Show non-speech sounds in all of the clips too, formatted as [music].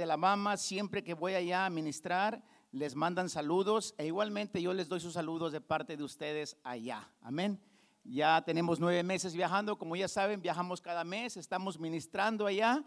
de Alabama, siempre que voy allá a ministrar, les mandan saludos e igualmente yo les doy sus saludos de parte de ustedes allá. Amén. Ya tenemos nueve meses viajando, como ya saben, viajamos cada mes, estamos ministrando allá.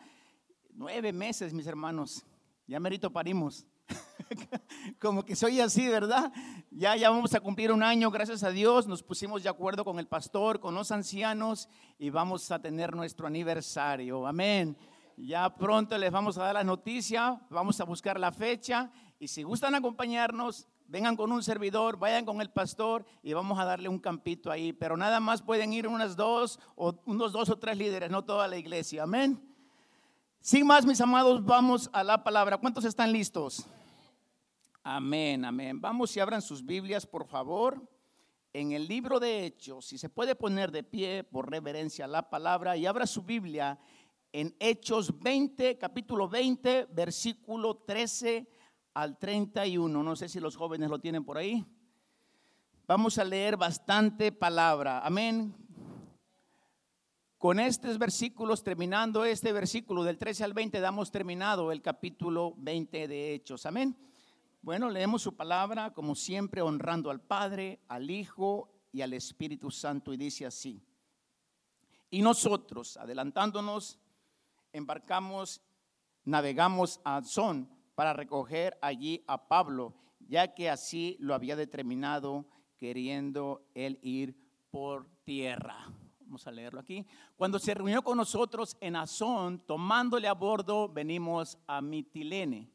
Nueve meses, mis hermanos. Ya merito parimos. [laughs] como que soy así, ¿verdad? Ya, ya vamos a cumplir un año, gracias a Dios. Nos pusimos de acuerdo con el pastor, con los ancianos y vamos a tener nuestro aniversario. Amén. Ya pronto les vamos a dar la noticia, vamos a buscar la fecha y si gustan acompañarnos, vengan con un servidor, vayan con el pastor y vamos a darle un campito ahí. Pero nada más pueden ir unas dos o unos dos o tres líderes, no toda la iglesia. Amén. Sin más, mis amados, vamos a la palabra. ¿Cuántos están listos? Amén, amén. Vamos y abran sus Biblias, por favor. En el libro de Hechos, si se puede poner de pie por reverencia a la palabra y abra su Biblia en Hechos 20, capítulo 20, versículo 13 al 31. No sé si los jóvenes lo tienen por ahí. Vamos a leer bastante palabra. Amén. Con estos versículos, terminando este versículo del 13 al 20, damos terminado el capítulo 20 de Hechos. Amén. Bueno, leemos su palabra como siempre, honrando al Padre, al Hijo y al Espíritu Santo. Y dice así. Y nosotros, adelantándonos, embarcamos, navegamos a Azón para recoger allí a Pablo, ya que así lo había determinado, queriendo él ir por tierra. Vamos a leerlo aquí. Cuando se reunió con nosotros en Azón, tomándole a bordo, venimos a Mitilene.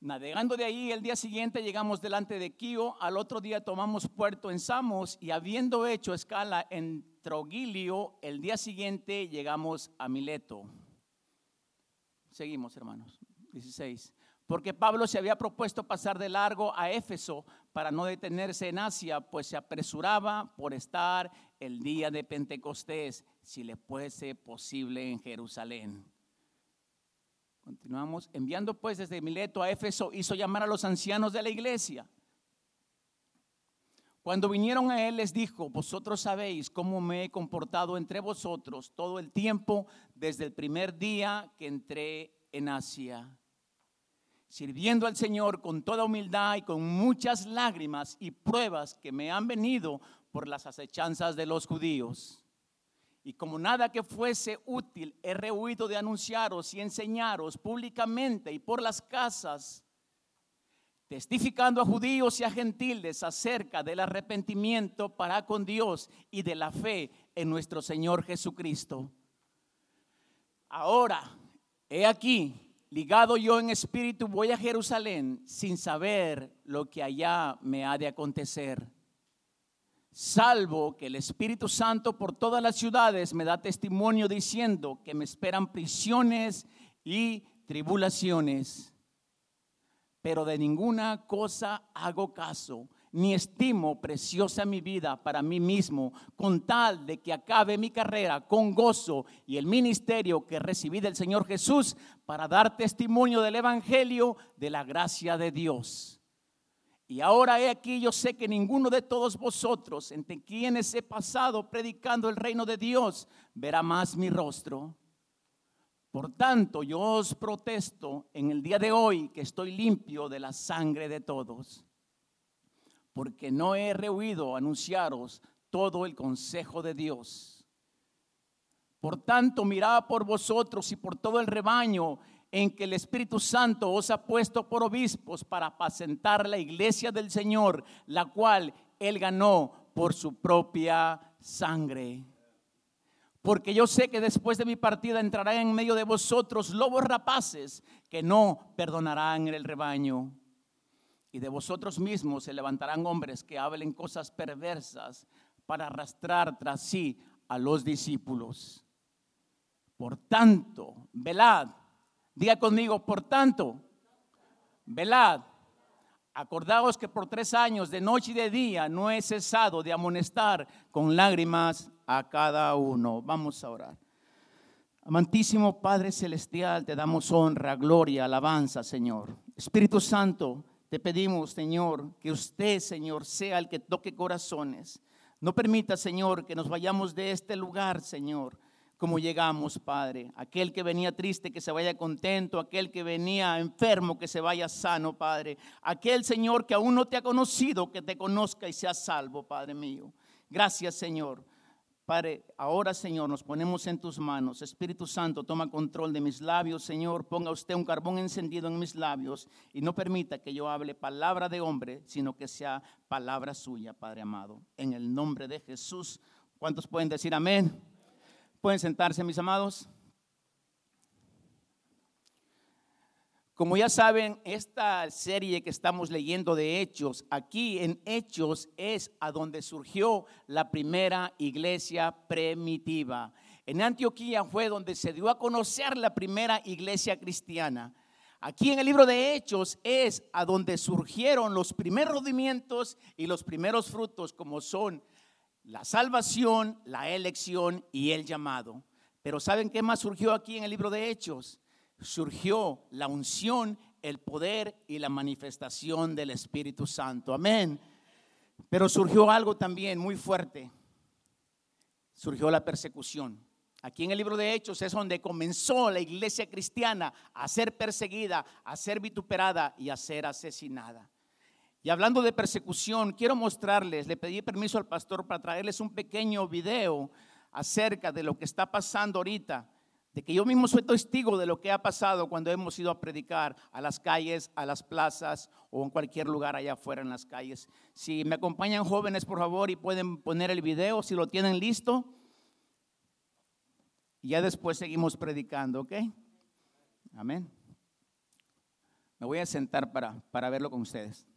Navegando de ahí, el día siguiente llegamos delante de Quío, al otro día tomamos puerto en Samos y habiendo hecho escala en Trogilio, el día siguiente llegamos a Mileto. Seguimos, hermanos. 16 porque Pablo se había propuesto pasar de largo a Éfeso para no detenerse en Asia, pues se apresuraba por estar el día de Pentecostés, si le fuese posible en Jerusalén. Continuamos. Enviando pues desde Mileto a Éfeso, hizo llamar a los ancianos de la iglesia. Cuando vinieron a él les dijo, vosotros sabéis cómo me he comportado entre vosotros todo el tiempo desde el primer día que entré en Asia sirviendo al Señor con toda humildad y con muchas lágrimas y pruebas que me han venido por las acechanzas de los judíos. Y como nada que fuese útil, he rehuido de anunciaros y enseñaros públicamente y por las casas, testificando a judíos y a gentiles acerca del arrepentimiento para con Dios y de la fe en nuestro Señor Jesucristo. Ahora, he aquí, ligado yo en espíritu, voy a Jerusalén sin saber lo que allá me ha de acontecer. Salvo que el Espíritu Santo por todas las ciudades me da testimonio diciendo que me esperan prisiones y tribulaciones. Pero de ninguna cosa hago caso ni estimo preciosa mi vida para mí mismo, con tal de que acabe mi carrera con gozo y el ministerio que recibí del Señor Jesús para dar testimonio del Evangelio de la gracia de Dios. Y ahora he aquí, yo sé que ninguno de todos vosotros, entre quienes he pasado predicando el reino de Dios, verá más mi rostro. Por tanto, yo os protesto en el día de hoy que estoy limpio de la sangre de todos porque no he rehuido anunciaros todo el consejo de Dios. Por tanto, mirad por vosotros y por todo el rebaño en que el Espíritu Santo os ha puesto por obispos para apacentar la iglesia del Señor, la cual Él ganó por su propia sangre. Porque yo sé que después de mi partida entrarán en medio de vosotros lobos rapaces que no perdonarán el rebaño. Y de vosotros mismos se levantarán hombres que hablen cosas perversas para arrastrar tras sí a los discípulos. Por tanto, velad. Diga conmigo, por tanto, velad. Acordaos que por tres años, de noche y de día, no he cesado de amonestar con lágrimas a cada uno. Vamos a orar. Amantísimo Padre Celestial, te damos honra, gloria, alabanza, Señor. Espíritu Santo, te pedimos, Señor, que usted, Señor, sea el que toque corazones. No permita, Señor, que nos vayamos de este lugar, Señor, como llegamos, Padre. Aquel que venía triste, que se vaya contento. Aquel que venía enfermo, que se vaya sano, Padre. Aquel Señor que aún no te ha conocido, que te conozca y sea salvo, Padre mío. Gracias, Señor. Padre, ahora Señor, nos ponemos en tus manos. Espíritu Santo, toma control de mis labios, Señor. Ponga usted un carbón encendido en mis labios y no permita que yo hable palabra de hombre, sino que sea palabra suya, Padre amado. En el nombre de Jesús. ¿Cuántos pueden decir amén? Pueden sentarse, mis amados. Como ya saben, esta serie que estamos leyendo de Hechos, aquí en Hechos es a donde surgió la primera iglesia primitiva. En Antioquía fue donde se dio a conocer la primera iglesia cristiana. Aquí en el libro de Hechos es a donde surgieron los primeros rodimientos y los primeros frutos, como son la salvación, la elección y el llamado. Pero ¿saben qué más surgió aquí en el libro de Hechos? Surgió la unción, el poder y la manifestación del Espíritu Santo. Amén. Pero surgió algo también muy fuerte. Surgió la persecución. Aquí en el libro de Hechos es donde comenzó la iglesia cristiana a ser perseguida, a ser vituperada y a ser asesinada. Y hablando de persecución, quiero mostrarles, le pedí permiso al pastor para traerles un pequeño video acerca de lo que está pasando ahorita de que yo mismo soy testigo de lo que ha pasado cuando hemos ido a predicar a las calles, a las plazas o en cualquier lugar allá afuera en las calles. Si me acompañan jóvenes, por favor, y pueden poner el video, si lo tienen listo. Y ya después seguimos predicando, ¿ok? Amén. Me voy a sentar para, para verlo con ustedes.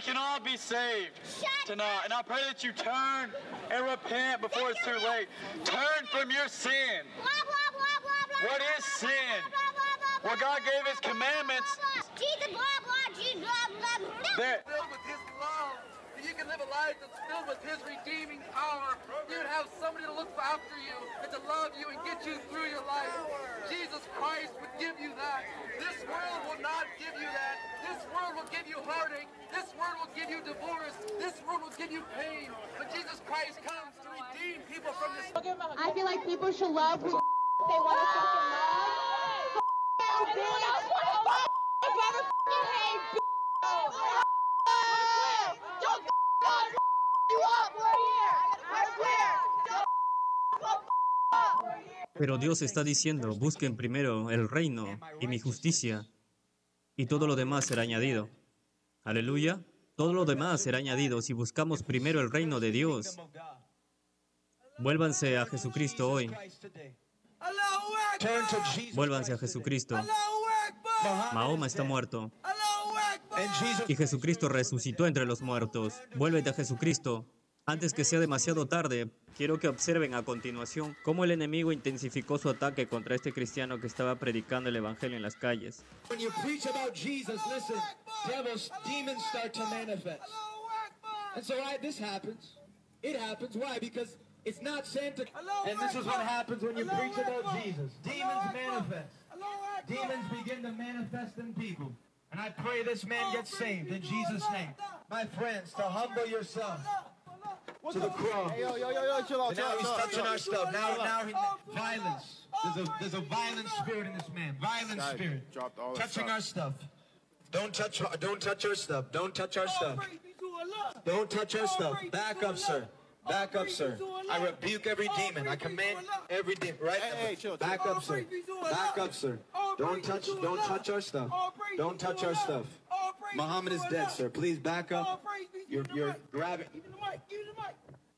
We can all be saved tonight. And I pray that you turn and repent before it's too late. Turn from your sin. What is sin? Well, God gave his commandments. Jesus, blah, blah, Jesus, blah, blah, blah. That filled with His love. If you can live a life that's filled with His redeeming power, you'd have somebody to look after you and to love you and get you through your life. Jesus Christ would give you that. This world will not give you that. This world will give you heartache. This world will give you divorce. This world will give you pain. But Jesus Christ comes to redeem people from this. I feel like people should love who they want to fucking love. F- you, bitch. F- if I ever fucking hate, bitch. Don't f- you up. We're here. I swear. Don't f- Pero Dios está diciendo, busquen primero el reino y mi justicia, y todo lo demás será añadido. Aleluya. Todo lo demás será añadido si buscamos primero el reino de Dios. Vuélvanse a Jesucristo hoy. Vuélvanse a Jesucristo. Mahoma está muerto y Jesucristo resucitó entre los muertos. Vuélvete a Jesucristo. Antes que sea demasiado tarde, quiero que observen a continuación cómo el enemigo intensificó su ataque contra este cristiano que estaba predicando el Evangelio en las calles. When you preach about Jesus, listen, devils, demons start to manifest. Allahu Akbar. And so right, this happens. It happens. Why? Because it's not Santa. And this is what happens when you preach about. Jesus. Demons manifest. Demons begin to manifest in people. And I pray this man gets saved in Jesus' name. My friends, to humble yourself to the cross. yo, yo, yo, yo, chill out, And now he's touching our stuff. Now, now he, violence. There's a there's a violent spirit in this man. Violent spirit. dropped all Touching our stuff. Don't touch don't touch our stuff. Don't touch our stuff. praise be to Allah. Don't touch our stuff. Back up, sir. Back up, sir. be to Allah. I rebuke every demon. I praise be to command every demon. Right? Hey, hey, chill, chill. Back up, sir. praise be to Allah. Back up, sir. Don't touch. Don't touch our stuff. Don't touch our stuff. All Muhammad is dead, sir. Please back up. You're you're grabbing.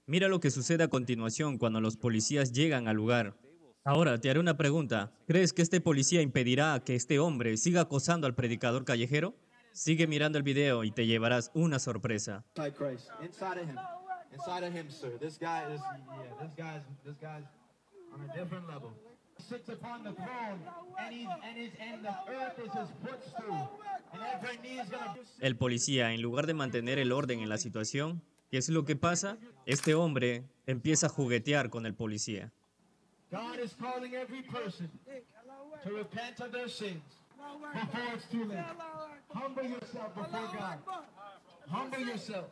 Mira lo que sucede a continuación cuando los policías llegan al lugar. Ahora te haré una pregunta. ¿Crees que este policía impedirá que este hombre siga acosando al predicador callejero? Sigue mirando el video y te llevarás una sorpresa. Inside Christ. Inside of him. Inside of him, sir. This guy is yeah, this guy's this guy's on a different level. Sits upon the throne and he's and his and the earth is his footstool. And every knee is gonna El policía, en lugar de mantener el orden en la situación, ¿qué es lo que pasa? Este hombre empieza a juguetear con el policía. God is calling every person to repent of their sins before it's too late. Humble yourself before God. Humble yourself.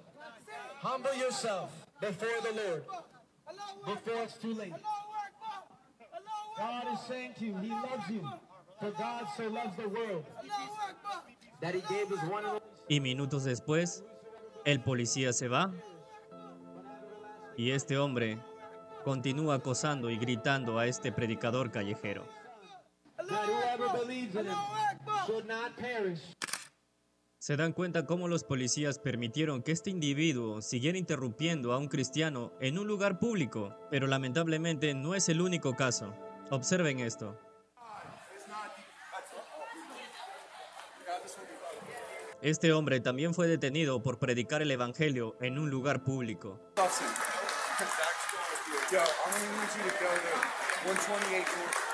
Humble yourself before the Lord before it's too late. God is saying to you, He loves you. For God so loves the world that He gave His one and only Y minutos después, el policía se va y este hombre continúa acosando y gritando a este predicador callejero. that whoever believes in Him should not perish. Se dan cuenta cómo los policías permitieron que este individuo siguiera interrumpiendo a un cristiano en un lugar público, pero lamentablemente no es el único caso. Observen esto. Este hombre también fue detenido por predicar el Evangelio en un lugar público. Yo, I'm gonna need you to go to 128 North.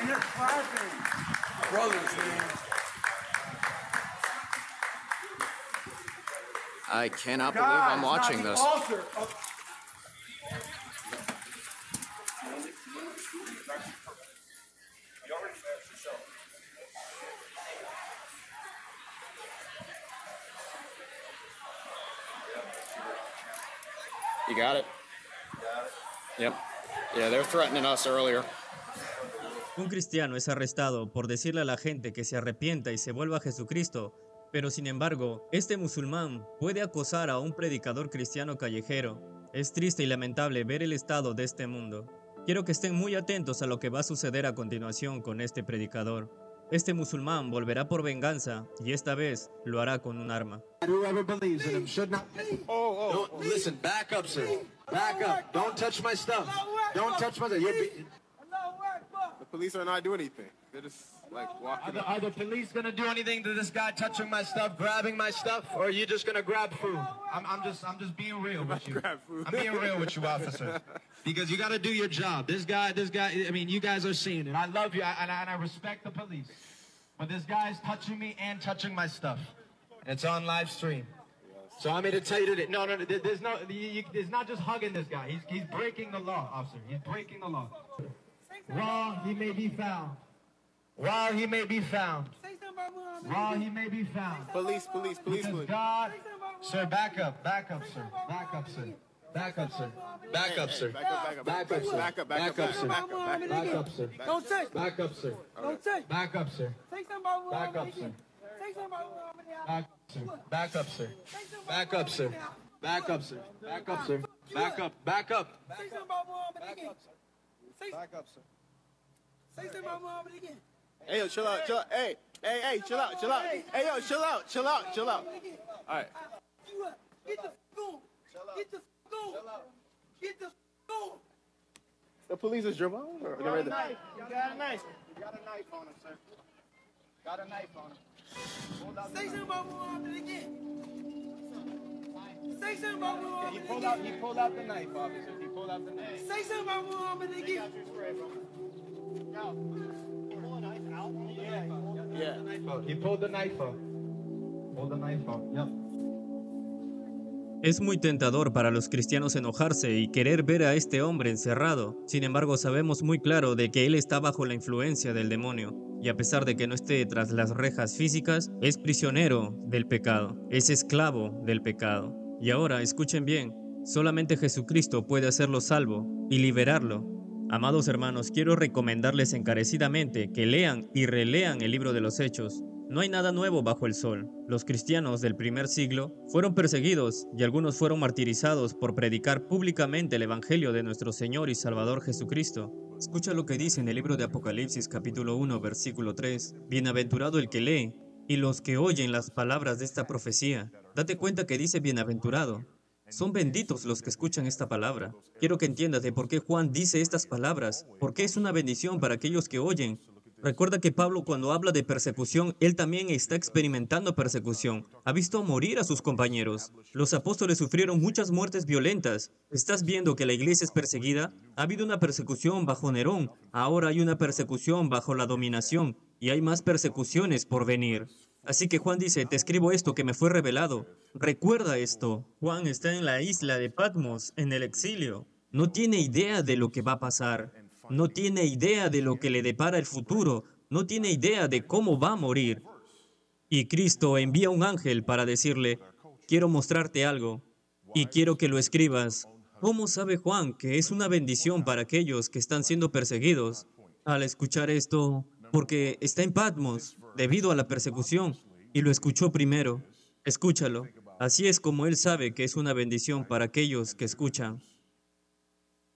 And you're clapping. Brothers, man. I cannot believe I'm watching this. the altar of- You got it? Yep. Yeah, they're threatening us earlier. Un cristiano es arrestado por decirle a la gente que se arrepienta y se vuelva a Jesucristo, pero sin embargo, este musulmán puede acosar a un predicador cristiano callejero. Es triste y lamentable ver el estado de este mundo. Quiero que estén muy atentos a lo que va a suceder a continuación con este predicador. Este musulmán volverá por venganza y esta vez lo hará con un arma. Whoever believes in him should not. Oh, oh. listen, back up, sir. Back up. Don't touch my stuff. Don't touch my stuff. You're be- The police are not doing anything. They're just like are, walking. the, are the police gonna do anything to this guy touching my stuff, grabbing my stuff, or are you just gonna grab food? I'm, I'm just, I'm just being real with you. grab food. I'm being real with you, [laughs] officer, because you gotta do your job. This guy, this guy. I mean, you guys are seeing it. I love you, I, and, I, and I respect the police, but this guy is touching me and touching my stuff. And it's on live stream. So I'm here to tell you today. No, no, no. There's no. You, you, it's not just hugging this guy. He's, he's breaking the law, officer. He's breaking the law. While he may be found. While he may be found. While he may be found. Police, police, police, Because police. God, sir, back up, back up, sir, back up, sir, back up, sir, back up, sir, Back up, back up, back up, sir, Back up, back up, back up, sir, back up, back up. back up, sir, Don't touch. back up, sir, Don't touch. back up, sir, Say something about back Muhammad up, sir, again. Say something about Muhammad now. back up, sir, back up, sir, back up, sir, back up, sir, back up, sir, back up, back up. Say something about Muhammad again. Back up, sir. say something about Muhammad again. Hey, yo, chill out, chill out. Hey, hey, hey, chill out, chill out. Hey, yo, chill out, chill out, chill out. All right. You up. Get the f- Get the f- Get the f- The police is Jamal. Or they're ready to- You got a knife. You got a knife on him, sir. Got a knife on him. Say something about Muhammad again. Say something about He Muhammad pulled out. again. He pulled out the knife, officer. He pulled out the knife. Say something about Muhammad again. Got your spray, bro. Yeah. He pulled the knife out. Pulled the knife out. Yep. Es muy tentador para los cristianos enojarse y querer ver a este hombre encerrado. Sin embargo, sabemos muy claro de que él está bajo la influencia del demonio. Y a pesar de que no esté tras las rejas físicas, es prisionero del pecado, es esclavo del pecado. Y ahora, escuchen bien, solamente Jesucristo puede hacerlo salvo y liberarlo. Amados hermanos, quiero recomendarles encarecidamente que lean y relean el libro de los Hechos. No hay nada nuevo bajo el sol. Los cristianos del primer siglo fueron perseguidos y algunos fueron martirizados por predicar públicamente el Evangelio de nuestro Señor y Salvador Jesucristo. Escucha lo que dice en el libro de Apocalipsis capítulo 1 versículo 3. Bienaventurado el que lee y los que oyen las palabras de esta profecía. Date cuenta que dice bienaventurado. Son benditos los que escuchan esta palabra. Quiero que entiendas de por qué Juan dice estas palabras, porque es una bendición para aquellos que oyen. Recuerda que Pablo cuando habla de persecución, él también está experimentando persecución. Ha visto morir a sus compañeros. Los apóstoles sufrieron muchas muertes violentas. ¿Estás viendo que la iglesia es perseguida? Ha habido una persecución bajo Nerón. Ahora hay una persecución bajo la dominación. Y hay más persecuciones por venir. Así que Juan dice, te escribo esto que me fue revelado. Recuerda esto. Juan está en la isla de Patmos, en el exilio. No tiene idea de lo que va a pasar. No tiene idea de lo que le depara el futuro. No tiene idea de cómo va a morir. Y Cristo envía un ángel para decirle, quiero mostrarte algo y quiero que lo escribas. ¿Cómo sabe Juan que es una bendición para aquellos que están siendo perseguidos? Al escuchar esto, porque está en Patmos debido a la persecución y lo escuchó primero. Escúchalo. Así es como él sabe que es una bendición para aquellos que escuchan.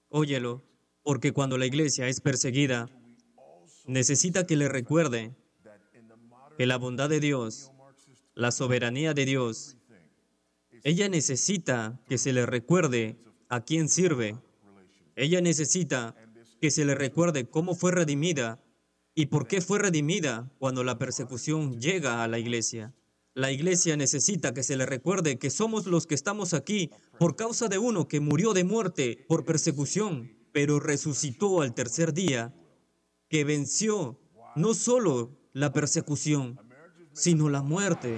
Óyelo, porque cuando la iglesia es perseguida, necesita que le recuerde que la bondad de Dios, la soberanía de Dios, ella necesita que se le recuerde a quién sirve. Ella necesita que se le recuerde cómo fue redimida y por qué fue redimida cuando la persecución llega a la iglesia. La iglesia necesita que se le recuerde que somos los que estamos aquí por causa de uno que murió de muerte por persecución, pero resucitó al tercer día, que venció no solo la persecución, sino la muerte.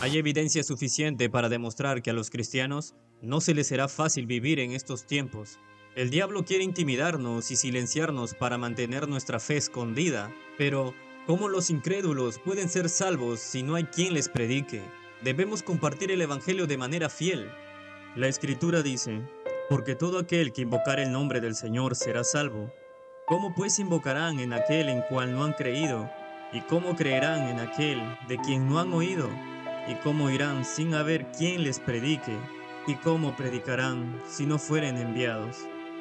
Hay evidencia suficiente para demostrar que a los cristianos no se les será fácil vivir en estos tiempos. El diablo quiere intimidarnos y silenciarnos para mantener nuestra fe escondida, pero ¿cómo los incrédulos pueden ser salvos si no hay quien les predique? Debemos compartir el Evangelio de manera fiel. La Escritura dice, porque todo aquel que invocar el nombre del Señor será salvo. ¿Cómo pues invocarán en aquel en cual no han creído? ¿Y cómo creerán en aquel de quien no han oído? ¿Y cómo irán sin haber quien les predique? ¿Y cómo predicarán si no fueren enviados?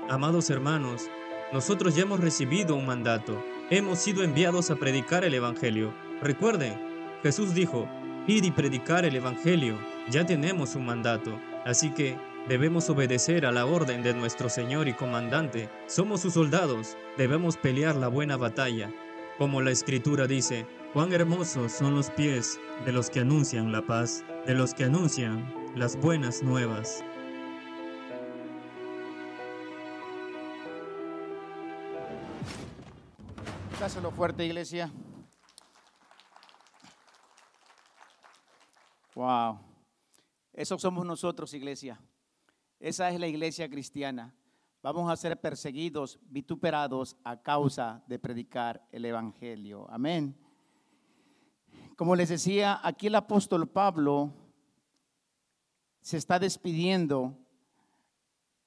Amados hermanos, nosotros ya hemos recibido un mandato. Hemos sido enviados a predicar el Evangelio. Recuerden, Jesús dijo, id y predicar el Evangelio. Ya tenemos un mandato. Así que Debemos obedecer a la orden de nuestro Señor y Comandante. Somos sus soldados. Debemos pelear la buena batalla. Como la Escritura dice, cuán hermosos son los pies de los que anuncian la paz, de los que anuncian las buenas nuevas. Dáselo fuerte, iglesia. Wow. Eso somos nosotros, iglesia. Esa es la iglesia cristiana. Vamos a ser perseguidos, vituperados a causa de predicar el Evangelio. Amén. Como les decía, aquí el apóstol Pablo se está despidiendo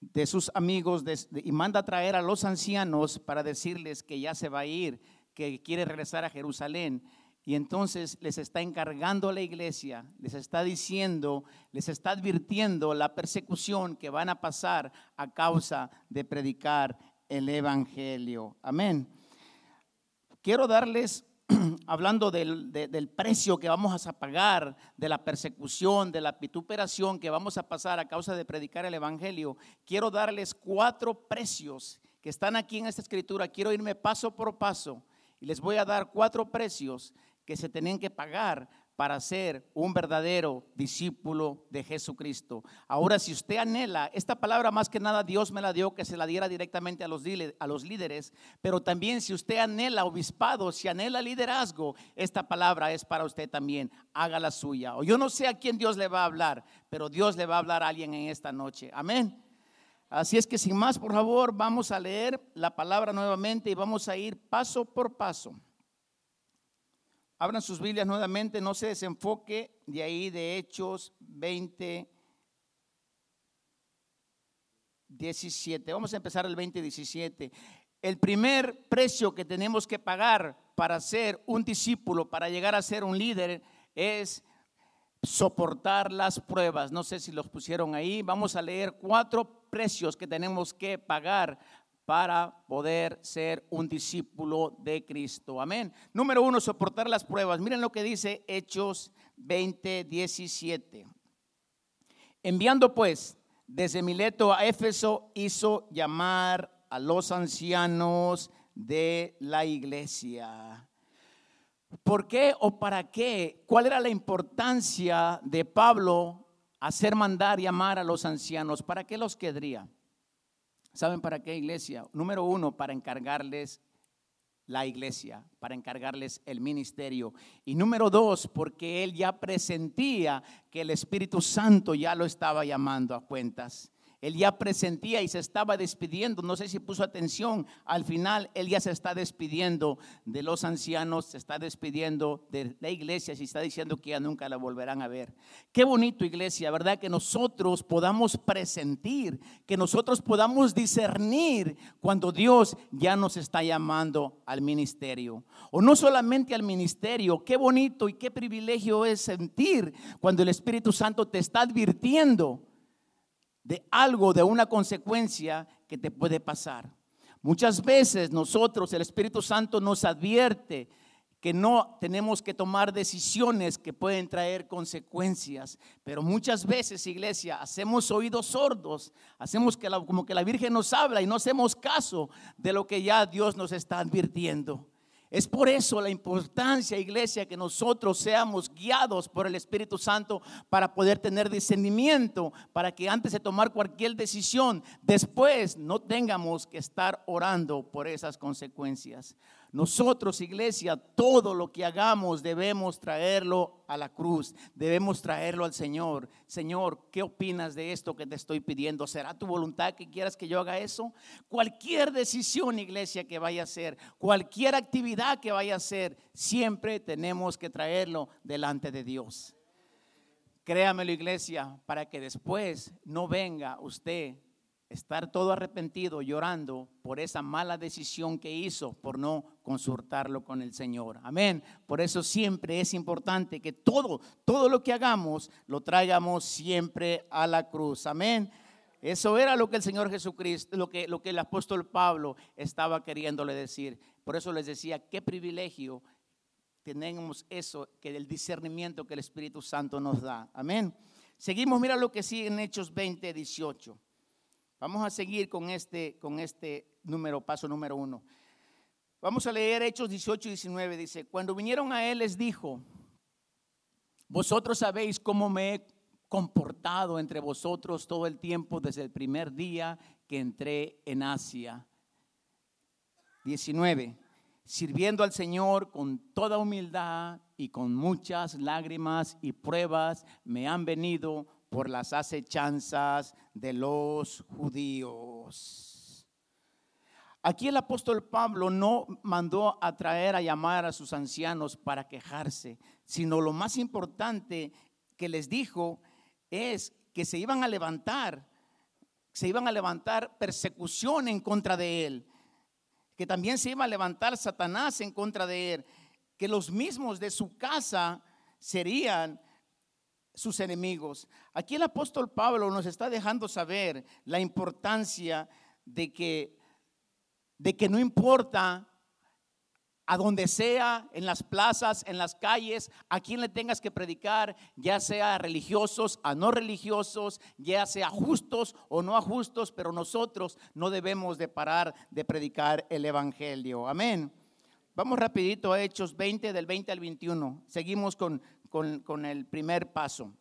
de sus amigos y manda a traer a los ancianos para decirles que ya se va a ir, que quiere regresar a Jerusalén. Y entonces les está encargando la iglesia, les está diciendo, les está advirtiendo la persecución que van a pasar a causa de predicar el Evangelio. Amén. Quiero darles, [clears throat] hablando del, del, precio que vamos a pagar, de la persecución, de la vituperación que vamos a pasar a causa de predicar el Evangelio, quiero darles cuatro precios que están aquí en esta escritura. Quiero irme paso por paso y les voy a dar cuatro precios que se tenían que pagar para ser un verdadero discípulo de Jesucristo. Ahora, si usted anhela, esta palabra más que nada Dios me la dio que se la diera directamente a los, los líderes, pero también si usted anhela obispado, si anhela liderazgo, esta palabra es para usted también. Haga la suya. O yo no sé a quién Dios le va a hablar, pero Dios le va a hablar a alguien en esta noche. Amén. Así es que sin más, por favor, vamos a leer la palabra nuevamente y vamos a ir paso por paso. Abran sus Biblias nuevamente, no se desenfoque de ahí de Hechos 20, 17. Vamos a empezar el 20, 17. El primer precio que tenemos que pagar para ser un discípulo, para llegar a ser un líder, es soportar las pruebas. No sé si los pusieron ahí. Vamos a leer cuatro precios que tenemos que pagar para poder ser un discípulo de Cristo. Amén. Número uno, soportar las pruebas. Miren lo que dice Hechos 20, 17. Enviando pues desde Mileto a Éfeso, hizo llamar a los ancianos de la iglesia. ¿Por qué o para qué? ¿Cuál era la importancia de Pablo hacer mandar llamar a los ancianos? ¿Para qué los querría? ¿Saben para qué iglesia? Número uno, para encargarles la iglesia, para encargarles el ministerio. Y número dos, porque él ya presentía que el Espíritu Santo ya lo estaba llamando a cuentas. Él ya presentía y se estaba despidiendo. No sé si puso atención. Al final, él ya se está despidiendo de los ancianos, se está despidiendo de la iglesia, se está diciendo que ya nunca la volverán a ver. Qué bonito, iglesia, ¿verdad? Que nosotros podamos presentir, que nosotros podamos discernir cuando Dios ya nos está llamando al ministerio. O no solamente al ministerio. Qué bonito y qué privilegio es sentir cuando el Espíritu Santo te está advirtiendo de algo, de una consecuencia que te puede pasar. Muchas veces nosotros, el Espíritu Santo nos advierte que no tenemos que tomar decisiones que pueden traer consecuencias, pero muchas veces, iglesia, hacemos oídos sordos, hacemos que como que la Virgen nos habla y no hacemos caso de lo que ya Dios nos está advirtiendo. Es por eso la importancia, iglesia, que nosotros seamos guiados por el Espíritu Santo para poder tener discernimiento, para que antes de tomar cualquier decisión, después no tengamos que estar orando por esas consecuencias. Nosotros, iglesia, todo lo que hagamos debemos traerlo a la cruz, debemos traerlo al Señor. Señor, ¿qué opinas de esto que te estoy pidiendo? ¿Será tu voluntad que quieras que yo haga eso? Cualquier decisión, iglesia, que vaya a hacer, cualquier actividad que vaya a hacer, siempre tenemos que traerlo delante de Dios. Créamelo, iglesia, para que después no venga usted estar todo arrepentido, llorando por esa mala decisión que hizo por no consultarlo con el Señor. Amén. Por eso siempre es importante que todo, todo lo que hagamos, lo traigamos siempre a la cruz. Amén. Eso era lo que el Señor Jesucristo, lo que, lo que el apóstol Pablo estaba queriéndole decir. Por eso les decía, qué privilegio tenemos eso, que el discernimiento que el Espíritu Santo nos da. Amén. Seguimos, mira lo que sigue en Hechos 20, 18. Vamos a seguir con este, con este número, paso número uno. Vamos a leer Hechos 18 y 19. Dice, cuando vinieron a él les dijo, vosotros sabéis cómo me he comportado entre vosotros todo el tiempo desde el primer día que entré en Asia. 19. Sirviendo al Señor con toda humildad y con muchas lágrimas y pruebas me han venido por las acechanzas de los judíos. Aquí el apóstol Pablo no mandó a traer a llamar a sus ancianos para quejarse, sino lo más importante que les dijo es que se iban a levantar, se iban a levantar persecución en contra de él, que también se iba a levantar Satanás en contra de él, que los mismos de su casa serían sus enemigos. Aquí el apóstol Pablo nos está dejando saber la importancia de que, de que no importa a donde sea, en las plazas, en las calles, a quien le tengas que predicar, ya sea religiosos, a no religiosos, ya sea justos o no a justos, pero nosotros no debemos de parar de predicar el Evangelio. Amén. Vamos rapidito a Hechos 20 del 20 al 21. Seguimos con, con, el primer paso.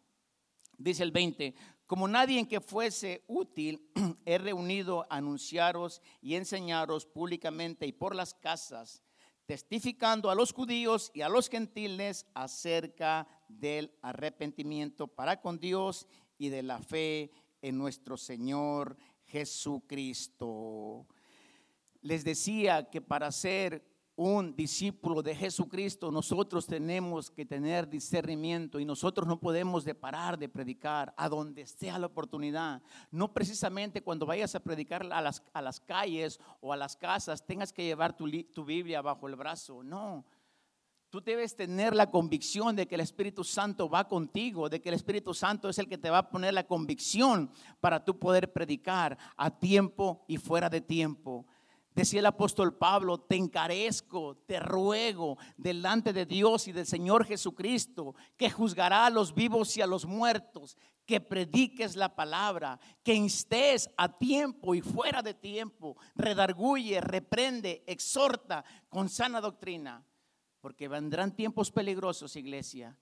Dice el 20, como nadie en que fuese útil, [clears throat] he reunido a anunciaros y enseñaros públicamente y por las casas, testificando a los judíos y a los gentiles acerca del arrepentimiento para con Dios y de la fe en nuestro Señor Jesucristo. Les decía que para ser un discípulo de Jesucristo, nosotros tenemos que tener discernimiento y nosotros no podemos de parar de predicar a donde sea la oportunidad. No precisamente cuando vayas a predicar a las, a las calles o a las casas tengas que llevar tu, tu Biblia bajo el brazo. No. Tú debes tener la convicción de que el Espíritu Santo va contigo, de que el Espíritu Santo es el que te va a poner la convicción para tú poder predicar a tiempo y fuera de tiempo. Decía el apóstol Pablo, te encarezco, te ruego delante de Dios y del Señor Jesucristo, que juzgará a los vivos y a los muertos, que prediques la palabra, que instes a tiempo y fuera de tiempo, redarguye, reprende, exhorta con sana doctrina, porque vendrán tiempos peligrosos, iglesia,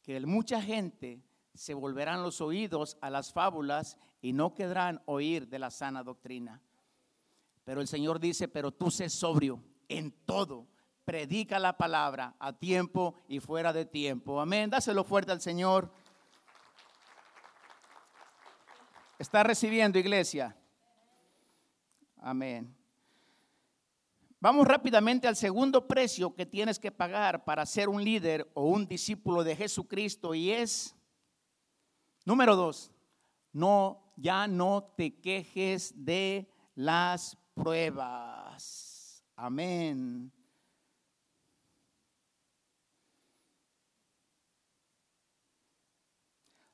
que mucha gente se volverán los oídos a las fábulas y no querrán oír de la sana doctrina. Pero el Señor dice, pero tú sé sobrio en todo. Predica la palabra a tiempo y fuera de tiempo. Amén. Dáselo fuerte al Señor. Está recibiendo, iglesia. Amén. Vamos rápidamente al segundo precio que tienes que pagar para ser un líder o un discípulo de Jesucristo y es, número dos, no, ya no te quejes de las pruebas. Amén.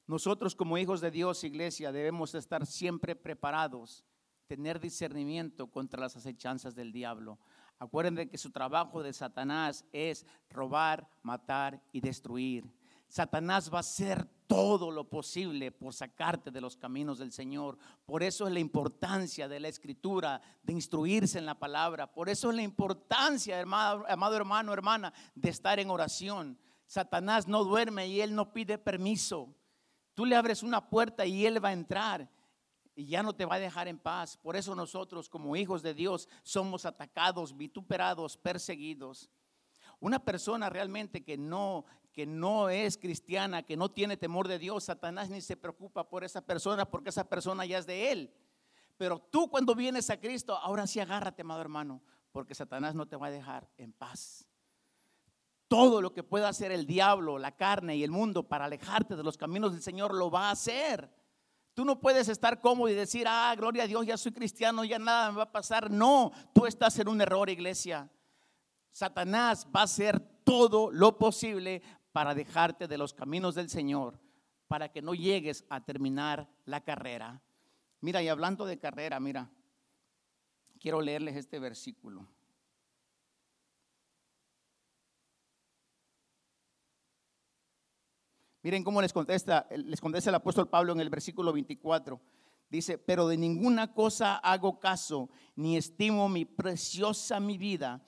Nosotros como hijos de Dios, iglesia, debemos estar siempre preparados, tener discernimiento contra las acechanzas del diablo. Acuérdense que su trabajo de Satanás es robar, matar y destruir. Satanás va a hacer todo lo posible por sacarte de los caminos del Señor. Por eso es la importancia de la escritura, de instruirse en la palabra. Por eso es la importancia, amado hermano, hermana, de estar en oración. Satanás no duerme y él no pide permiso. Tú le abres una puerta y él va a entrar y ya no te va a dejar en paz. Por eso nosotros como hijos de Dios somos atacados, vituperados, perseguidos. Una persona realmente que no que no es cristiana, que no tiene temor de Dios, Satanás ni se preocupa por esa persona porque esa persona ya es de él. Pero tú cuando vienes a Cristo, ahora sí agárrate, amado hermano, porque Satanás no te va a dejar en paz. Todo lo que pueda hacer el diablo, la carne y el mundo para alejarte de los caminos del Señor lo va a hacer. Tú no puedes estar cómodo y decir, ah, gloria a Dios, ya soy cristiano, ya nada me va a pasar. No, tú estás en un error, iglesia. Satanás va a hacer todo lo posible para dejarte de los caminos del Señor, para que no llegues a terminar la carrera. Mira, y hablando de carrera, mira, quiero leerles este versículo. Miren cómo les contesta, les contesta el apóstol Pablo en el versículo 24. Dice, pero de ninguna cosa hago caso, ni estimo mi preciosa mi vida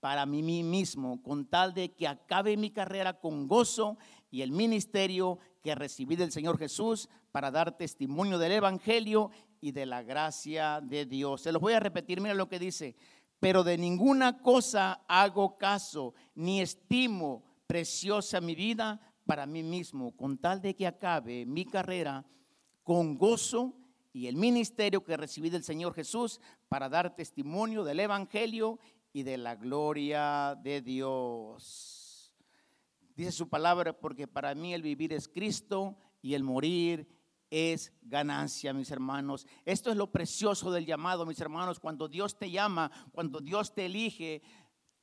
para mí mismo, con tal de que acabe mi carrera con gozo y el ministerio que recibí del Señor Jesús para dar testimonio del Evangelio y de la gracia de Dios. Se los voy a repetir, mira lo que dice, pero de ninguna cosa hago caso, ni estimo preciosa mi vida para mí mismo, con tal de que acabe mi carrera con gozo y el ministerio que recibí del Señor Jesús para dar testimonio del Evangelio y de la gloria de Dios. Dice su palabra, porque para mí el vivir es Cristo y el morir es ganancia, mis hermanos. Esto es lo precioso del llamado, mis hermanos. Cuando Dios te llama, cuando Dios te elige,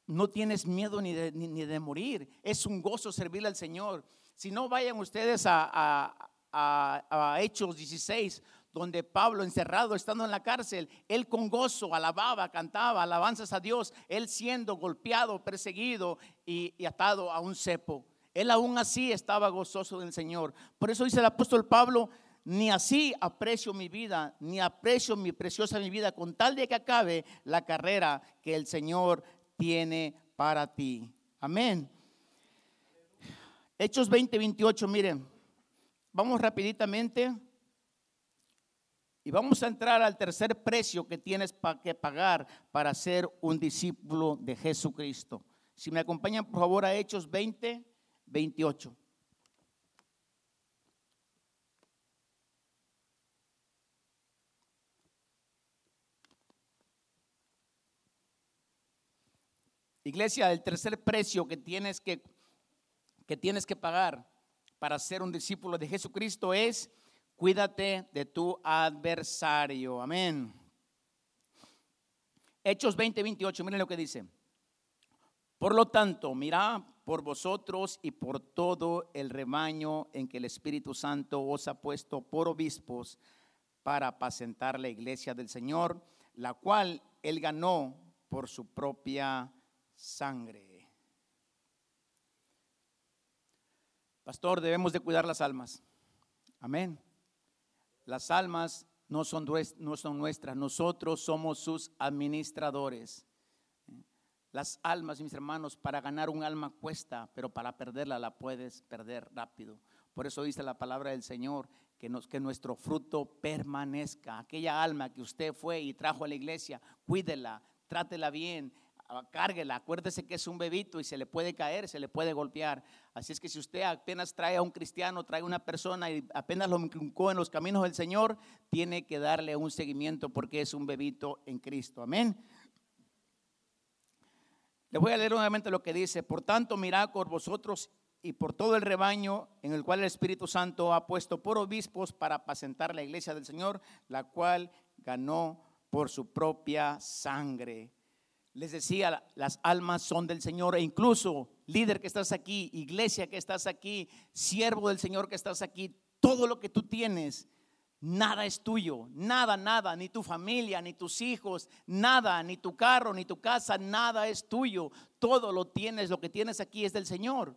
no tienes miedo ni de, ni, de morir. Es un gozo servirle al Señor. Si no, vayan ustedes a, a, Hechos 16, donde Pablo, encerrado, estando en la cárcel, él con gozo alababa, cantaba alabanzas a Dios, él siendo golpeado, perseguido y, atado a un cepo. Él aún así estaba gozoso del Señor. Por eso dice el apóstol Pablo, ni así aprecio mi vida, ni aprecio mi preciosa mi vida, con tal de que acabe la carrera que el Señor tiene para ti. Amén. Hechos 20, 28, miren, vamos rapiditamente. Y vamos a entrar al tercer precio que tienes que pagar para ser un discípulo de Jesucristo. Si me acompañan, por favor, a Hechos 20, 28. Iglesia, el tercer precio que tienes que, que tienes que pagar para ser un discípulo de Jesucristo es Cuídate de tu adversario. Amén. Hechos 20, 28, miren lo que dice. Por lo tanto, mira por vosotros y por todo el rebaño en que el Espíritu Santo os ha puesto por obispos para apacentar la iglesia del Señor, la cual él ganó por su propia sangre. Pastor, debemos de cuidar las almas. Amén. Las almas no son, nuestras, nosotros somos sus administradores. Las almas, mis hermanos, para ganar un alma cuesta, pero para perderla la puedes perder rápido. Por eso dice la palabra del Señor, que, que nuestro fruto permanezca. Aquella alma que usted fue y trajo a la iglesia, cuídela, trátela bien, cárguela. Acuérdese que es un bebito y se le puede caer, se le puede golpear. Así es que si usted apenas trae a un cristiano, trae a una persona y apenas lo inculcó en los caminos del Señor, tiene que darle un seguimiento porque es un bebito en Cristo. Amén. Les voy a leer nuevamente lo que dice. Por tanto, mirad por vosotros y por todo el rebaño en el cual el Espíritu Santo ha puesto por obispos para apacentar la iglesia del Señor, la cual ganó por su propia sangre. Les decía, las almas son del Señor e incluso líder que estás aquí, iglesia que estás aquí, siervo del Señor que estás aquí, todo lo que tú tienes Nada es tuyo, nada, nada, ni tu familia, ni tus hijos, nada, ni tu carro, ni tu casa, nada es tuyo. Todo lo tienes, lo que tienes aquí es del Señor.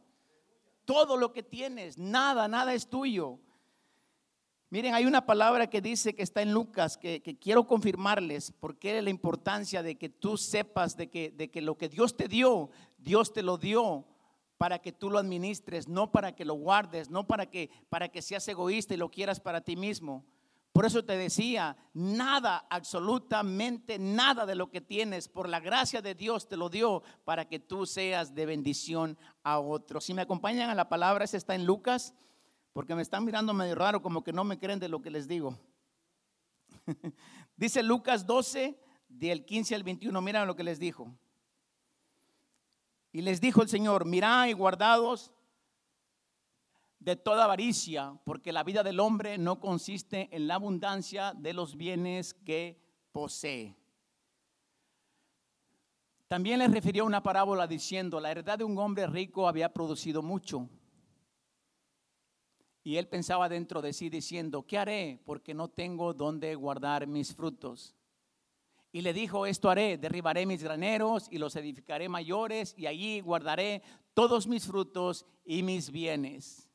Todo lo que tienes, nada, nada es tuyo. Miren, hay una palabra que dice que está en Lucas, que, quiero confirmarles, porque es la importancia de que tú sepas de que, de que lo que Dios te dio, Dios te lo dio para que tú lo administres, no para que lo guardes, no para que, para que seas egoísta y lo quieras para ti mismo. Por eso te decía, nada, absolutamente nada de lo que tienes, por la gracia de Dios te lo dio para que tú seas de bendición a otros. Si me acompañan a la palabra, esa está en Lucas, porque me están mirando medio raro, como que no me creen de lo que les digo. [laughs] Dice Lucas 12, del 15 al 21, mira lo que les dijo. Y les dijo el Señor, mirad y guardados de toda avaricia, porque la vida del hombre no consiste en la abundancia de los bienes que posee. También les refirió una parábola diciendo, la heredad de un hombre rico había producido mucho. Y él pensaba dentro de sí diciendo, ¿qué haré? Porque no tengo donde guardar mis frutos. Y le dijo, esto haré, derribaré mis graneros y los edificaré mayores y allí guardaré todos mis frutos y mis bienes.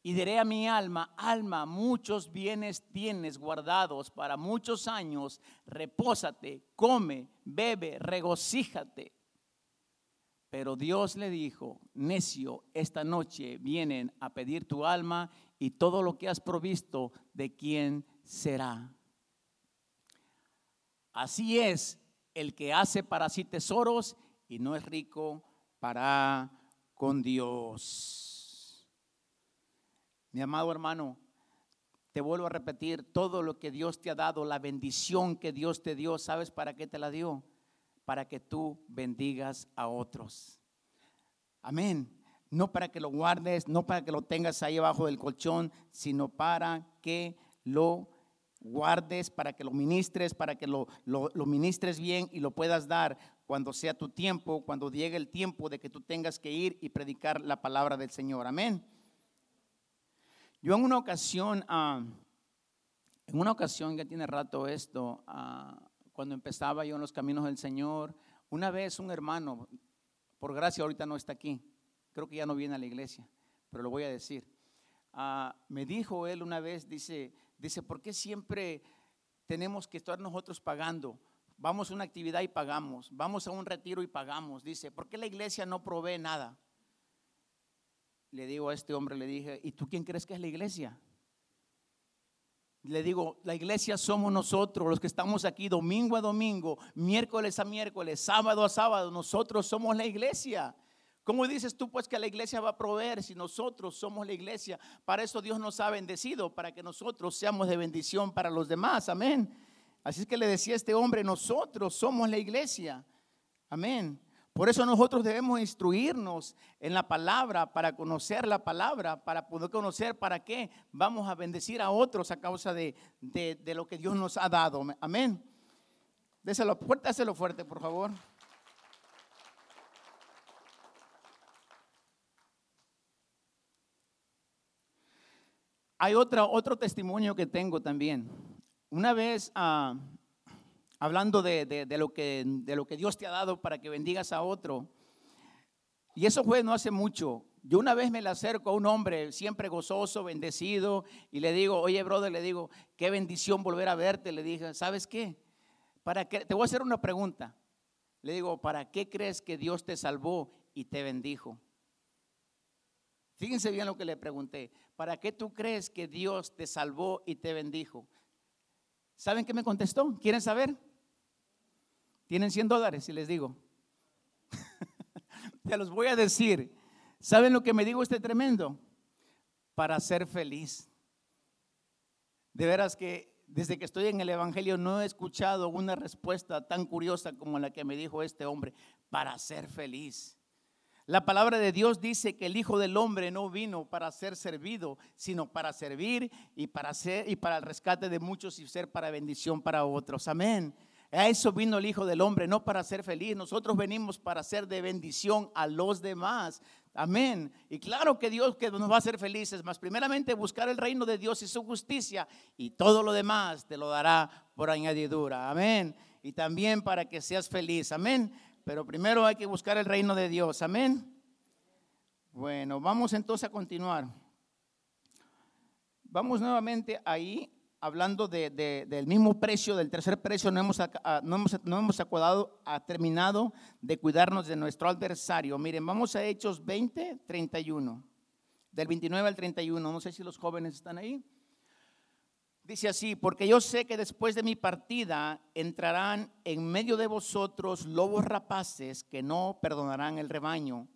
Y diré a mi alma, alma, muchos bienes tienes guardados para muchos años, repósate, come, bebe, regocíjate. Pero Dios le dijo, necio, esta noche vienen a pedir tu alma y todo lo que has provisto, ¿de quién será? Así es el que hace para sí tesoros y no es rico para con Dios. Mi amado hermano, te vuelvo a repetir, todo lo que Dios te ha dado, la bendición que Dios te dio, ¿sabes para qué te la dio? Para que tú bendigas a otros. Amén. No para que lo guardes, no para que lo tengas ahí abajo del colchón, sino para que lo guardes, para que lo ministres, para que lo, lo, ministres bien y lo puedas dar cuando sea tu tiempo, cuando llegue el tiempo de que tú tengas que ir y predicar la palabra del Señor. Amén. Yo en una ocasión, uh, en una ocasión, ya tiene rato esto, uh, cuando empezaba yo en los caminos del Señor, una vez un hermano, por gracia ahorita no está aquí, creo que ya no viene a la iglesia, pero lo voy a decir. Uh, me dijo él una vez, dice, dice, ¿por qué siempre tenemos que estar nosotros pagando? Vamos a una actividad y pagamos, vamos a un retiro y pagamos. Dice, ¿por qué la iglesia no provee nada? Le digo a este hombre, le dije, ¿y tú quién crees que es la iglesia? Le digo, la iglesia somos nosotros, los que estamos aquí domingo a domingo, miércoles a miércoles, sábado a sábado, nosotros somos la iglesia. ¿Cómo dices tú pues que la iglesia va a proveer si nosotros somos la iglesia? Para eso Dios nos ha bendecido, para que nosotros seamos de bendición para los demás. Amén. Así es que le decía este hombre, nosotros somos la iglesia. Amén. Por eso nosotros debemos instruirnos en la palabra, para conocer la palabra, para poder conocer para qué vamos a bendecir a otros a causa de, de, lo que Dios nos ha dado. Amén. Déselo fuerte, déselo fuerte, por favor. Hay otra, otro testimonio que tengo también. Una vez uh, hablando de, de- lo que, de lo que Dios te ha dado para que bendigas a otro. Y eso fue no hace mucho. Yo una vez me le acerco a un hombre siempre gozoso, bendecido, y le digo, oye, brother, le digo, qué bendición volver a verte. Le dije, ¿sabes qué? ¿Para qué? Te voy a hacer una pregunta. Le digo, ¿para qué crees que Dios te salvó y te bendijo? Fíjense bien lo que le pregunté. ¿Para qué tú crees que Dios te salvó y te bendijo? ¿Saben qué me contestó? ¿Quieren saber? Tienen 100 dólares, si les digo. [laughs] Te los voy a decir. ¿Saben lo que me dijo este tremendo? Para ser feliz. De veras que desde que estoy en el Evangelio no he escuchado una respuesta tan curiosa como la que me dijo este hombre. Para ser feliz. La palabra de Dios dice que el Hijo del Hombre no vino para ser servido, sino para servir y para ser y para el rescate de muchos y ser para bendición para otros. Amén. A eso vino el Hijo del Hombre, no para ser feliz. Nosotros venimos para ser de bendición a los demás. Amén. Y claro que Dios que nos va a hacer felices, más primeramente buscar el reino de Dios y su justicia y todo lo demás te lo dará por añadidura. Amén. Y también para que seas feliz. Amén. Pero primero hay que buscar el reino de Dios. Amén. Bueno, vamos entonces a continuar. Vamos nuevamente ahí hablando de- de- del mismo precio, del tercer precio, no hemos, ah, no hemos, no hemos acordado, ha terminado de cuidarnos de nuestro adversario. Miren, vamos a Hechos 20, 31, del 29 al 31. No sé si los jóvenes están ahí. Dice así, porque yo sé que después de mi partida entrarán en medio de vosotros lobos rapaces que no perdonarán el rebaño.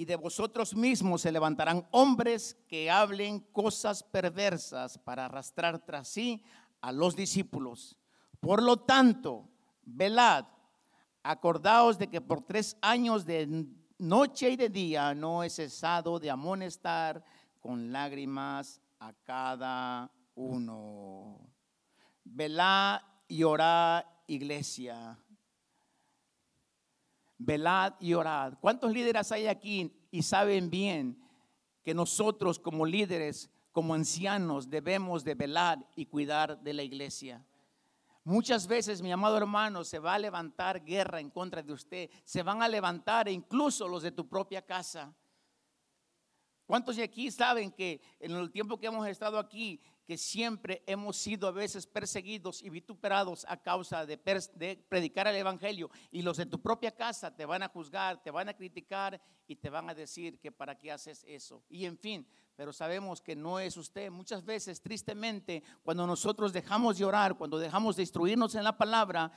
Y de vosotros mismos se levantarán hombres que hablen cosas perversas para arrastrar tras sí a los discípulos. Por lo tanto, velad, acordaos de que por tres años de noche y de día no he cesado de amonestar con lágrimas a cada uno. Velad y orad, iglesia. Velad y orad. ¿Cuántos líderes hay aquí y saben bien que nosotros como líderes, como ancianos, debemos de velar y cuidar de la iglesia? Muchas veces, mi amado hermano, se va a levantar guerra en contra de usted. Se van a levantar incluso los de tu propia casa. ¿Cuántos de aquí saben que en el tiempo que hemos estado aquí, que siempre hemos sido a veces perseguidos y vituperados a causa de, de predicar el Evangelio? Y los de tu propia casa te van a juzgar, te van a criticar y te van a decir que para qué haces eso. Y en fin, pero sabemos que no es usted. Muchas veces, tristemente, cuando nosotros dejamos de orar, cuando dejamos de instruirnos en la palabra,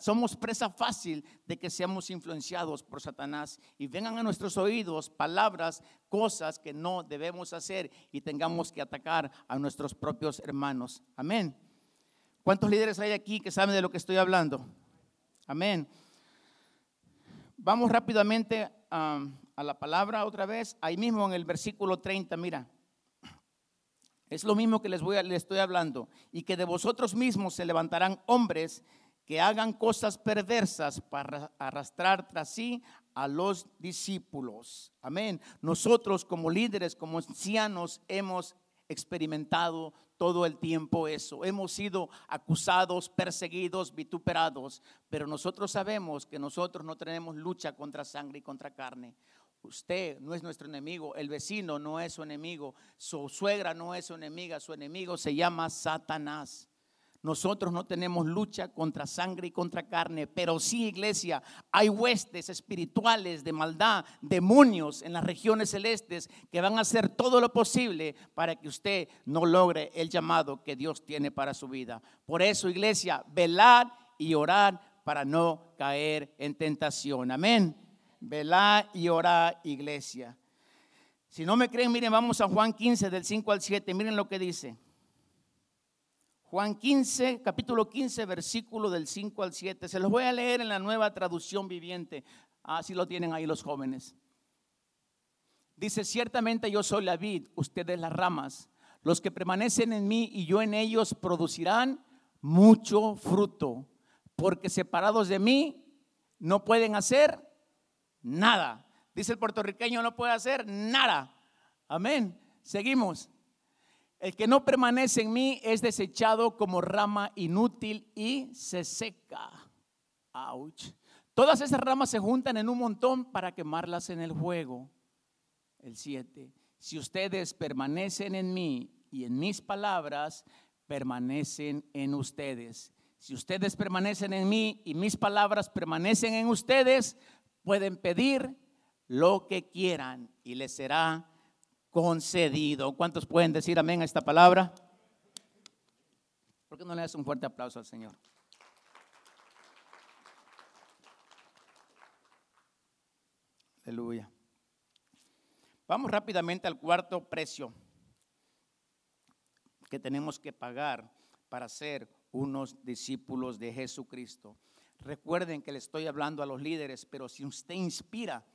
somos presa fácil de que seamos influenciados por Satanás y vengan a nuestros oídos palabras, cosas que no debemos hacer y tengamos que atacar a nuestros propios hermanos. Amén. ¿Cuántos líderes hay aquí que saben de lo que estoy hablando? Amén. Vamos rápidamente a, a la palabra otra vez, ahí mismo en el versículo 30, mira. Es lo mismo que les, voy a, estoy hablando. Y que de vosotros mismos se levantarán hombres que hagan cosas perversas para arrastrar tras sí a los discípulos. Amén. Nosotros como líderes, como ancianos, hemos experimentado todo el tiempo eso. Hemos sido acusados, perseguidos, vituperados, pero nosotros sabemos que nosotros no tenemos lucha contra sangre y contra carne. Usted no es nuestro enemigo, el vecino no es su enemigo, su suegra no es su enemiga, su enemigo se llama Satanás. Nosotros no tenemos lucha contra sangre y contra carne, pero sí, iglesia, hay huestes espirituales de maldad, demonios en las regiones celestes que van a hacer todo lo posible para que usted no logre el llamado que Dios tiene para su vida. Por eso, iglesia, velad y orad para no caer en tentación. Amén. Velad y orad, iglesia. Si no me creen, miren, vamos a Juan 15 del 5 al 7. Miren lo que dice. Juan 15, capítulo 15, versículo del 5 al 7. Se los voy a leer en la nueva traducción viviente. Así lo tienen ahí los jóvenes. Dice, ciertamente yo soy la vid, ustedes las ramas. Los que permanecen en mí y yo en ellos producirán mucho fruto, porque separados de mí no pueden hacer nada. Dice el puertorriqueño, no puede hacer nada. Amén. Seguimos. El que no permanece en mí es desechado como rama inútil y se seca. Ouch. Todas esas ramas se juntan en un montón para quemarlas en el fuego. El 7. Si ustedes permanecen en mí y en mis palabras, permanecen en ustedes. Si ustedes permanecen en mí y mis palabras permanecen en ustedes, pueden pedir lo que quieran y les será concedido. ¿Cuántos pueden decir amén a esta palabra? ¿Por qué no le das un fuerte aplauso al Señor? Aleluya. Vamos rápidamente al cuarto precio que tenemos que pagar para ser unos discípulos de Jesucristo. Recuerden que le estoy hablando a los líderes, pero si usted inspira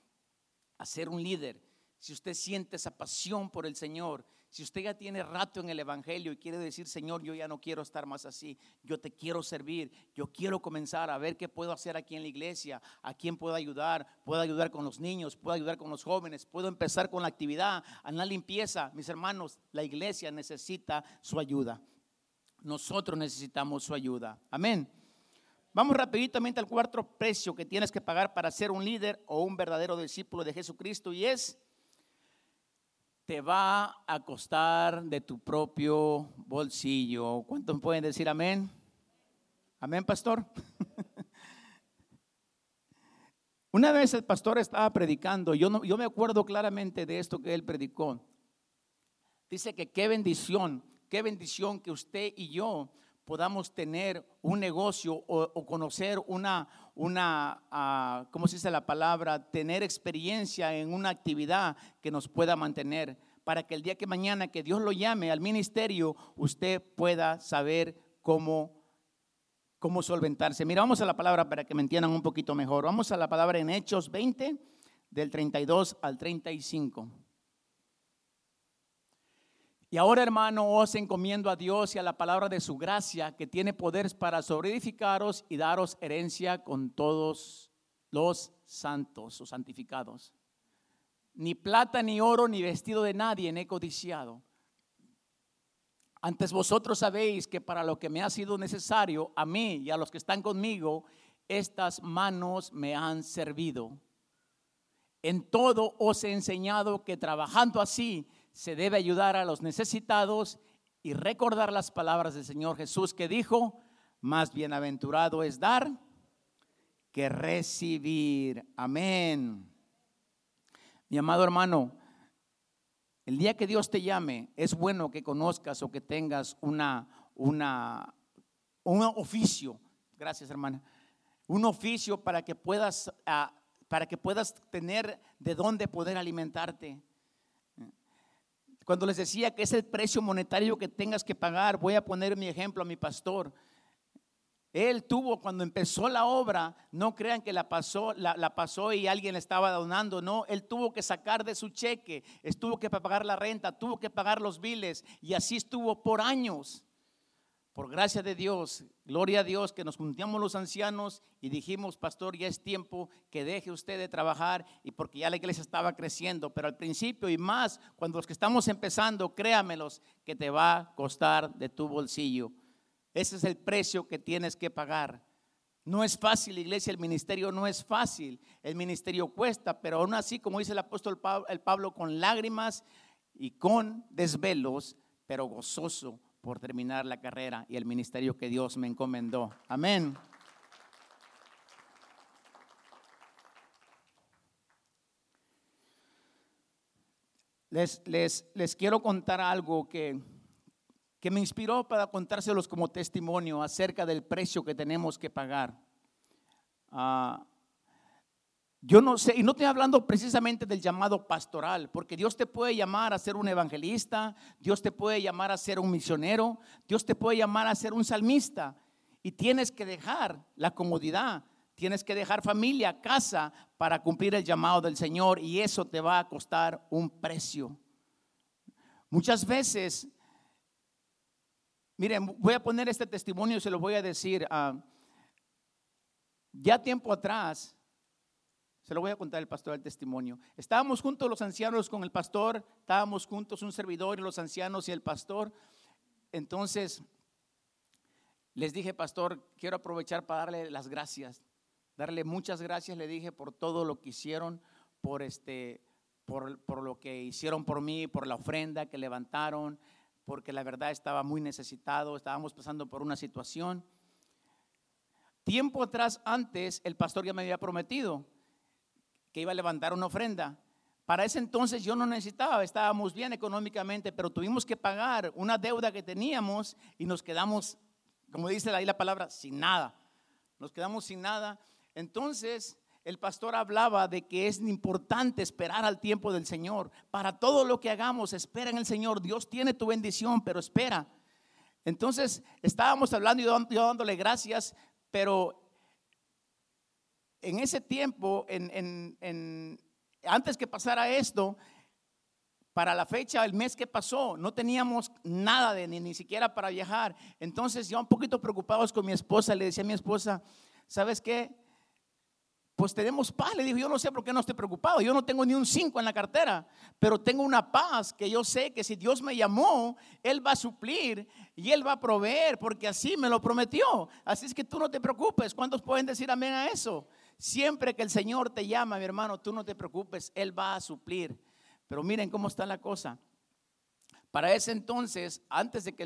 a ser un líder, si usted siente esa pasión por el Señor, si usted ya tiene rato en el Evangelio y quiere decir, Señor, yo ya no quiero estar más así, yo te quiero servir, yo quiero comenzar a ver qué puedo hacer aquí en la iglesia, a quién puedo ayudar, puedo ayudar con los niños, puedo ayudar con los jóvenes, puedo empezar con la actividad, a la limpieza. Mis hermanos, la iglesia necesita su ayuda. Nosotros necesitamos su ayuda. Amén. Vamos rapiditamente al cuarto precio que tienes que pagar para ser un líder o un verdadero discípulo de Jesucristo y es te va a costar de tu propio bolsillo. ¿Cuántos pueden decir amén? Amén, pastor. [laughs] Una vez el pastor estaba predicando, yo, no, yo me acuerdo claramente de esto que él predicó. Dice que qué bendición, qué bendición que usted y yo podamos tener un negocio o, conocer una, una uh, ¿cómo se dice la palabra? Tener experiencia en una actividad que nos pueda mantener para que el día que mañana que Dios lo llame al ministerio, usted pueda saber cómo, cómo solventarse. Mira, vamos a la palabra para que me entiendan un poquito mejor. Vamos a la palabra en Hechos 20, del 32 al 35. Y ahora, hermano, os encomiendo a Dios y a la palabra de su gracia, que tiene poderes para sobreedificaros y daros herencia con todos los santos o santificados. Ni plata, ni oro, ni vestido de nadie he codiciado. Antes vosotros sabéis que para lo que me ha sido necesario, a mí y a los que están conmigo, estas manos me han servido. En todo os he enseñado que trabajando así, se debe ayudar a los necesitados y recordar las palabras del Señor Jesús que dijo, más bienaventurado es dar que recibir. Amén. Mi amado hermano, el día que Dios te llame, es bueno que conozcas o que tengas una, una, un oficio. Gracias, hermana. Un oficio para que puedas, ah, para que puedas tener de dónde poder alimentarte. Cuando les decía que es el precio monetario que tengas que pagar, voy a poner mi ejemplo a mi pastor. Él tuvo, cuando empezó la obra, no crean que la pasó, la, pasó y alguien le estaba donando, no, él tuvo que sacar de su cheque, estuvo que pagar la renta, tuvo que pagar los biles y así estuvo por años. Por gracia de Dios, gloria a Dios que nos juntamos los ancianos y dijimos, pastor, ya es tiempo que deje usted de trabajar y porque ya la iglesia estaba creciendo, pero al principio y más cuando los que estamos empezando, créamelos que te va a costar de tu bolsillo. Ese es el precio que tienes que pagar. No es fácil, iglesia, el ministerio no es fácil. El ministerio cuesta, pero aún así, como dice el apóstol Pablo, el Pablo con lágrimas y con desvelos, pero gozoso por terminar la carrera y el ministerio que Dios me encomendó. Amén. Les, les, les quiero contar algo que, que me inspiró para contárselos como testimonio acerca del precio que tenemos que pagar. Ah, yo no sé, y no estoy hablando precisamente del llamado pastoral, porque Dios te puede llamar a ser un evangelista, Dios te puede llamar a ser un misionero, Dios te puede llamar a ser un salmista, y tienes que dejar la comodidad, tienes que dejar familia, casa, para cumplir el llamado del Señor, y eso te va a costar un precio. Muchas veces, miren, voy a poner este testimonio y se lo voy a decir. Ya tiempo atrás, Se lo voy a contar el pastor el testimonio. Estábamos juntos los ancianos con el pastor, estábamos juntos un servidor y los ancianos y el pastor. Entonces, les dije, pastor, quiero aprovechar para darle las gracias. Darle muchas gracias, le dije, por todo lo que hicieron, por, este, por, por lo que hicieron por mí, por la ofrenda que levantaron, porque la verdad estaba muy necesitado, estábamos pasando por una situación. Tiempo atrás, antes, el pastor ya me había prometido que iba a levantar una ofrenda. Para ese entonces yo no necesitaba, estábamos bien económicamente, pero tuvimos que pagar una deuda que teníamos y nos quedamos, como dice ahí la palabra, sin nada. Nos quedamos sin nada. Entonces el pastor hablaba de que es importante esperar al tiempo del Señor. Para todo lo que hagamos, espera en el Señor. Dios tiene tu bendición, pero espera. Entonces estábamos hablando y yo dándole gracias, pero en ese tiempo, en, antes que pasara esto, para la fecha, el mes que pasó, no teníamos nada de ni, ni siquiera para viajar. Entonces, ya un poquito preocupados con mi esposa, le decía a mi esposa, ¿sabes qué? Pues tenemos paz. Le digo, yo no sé por qué no estoy preocupado. Yo no tengo ni un 5 en la cartera, pero tengo una paz que yo sé que si Dios me llamó, Él va a suplir y Él va a proveer, porque así me lo prometió. Así es que tú no te preocupes. ¿Cuántos pueden decir amén a eso? Siempre que el Señor te llama, mi hermano, tú no te preocupes, Él va a suplir. Pero miren cómo está la cosa. Para ese entonces, antes de que,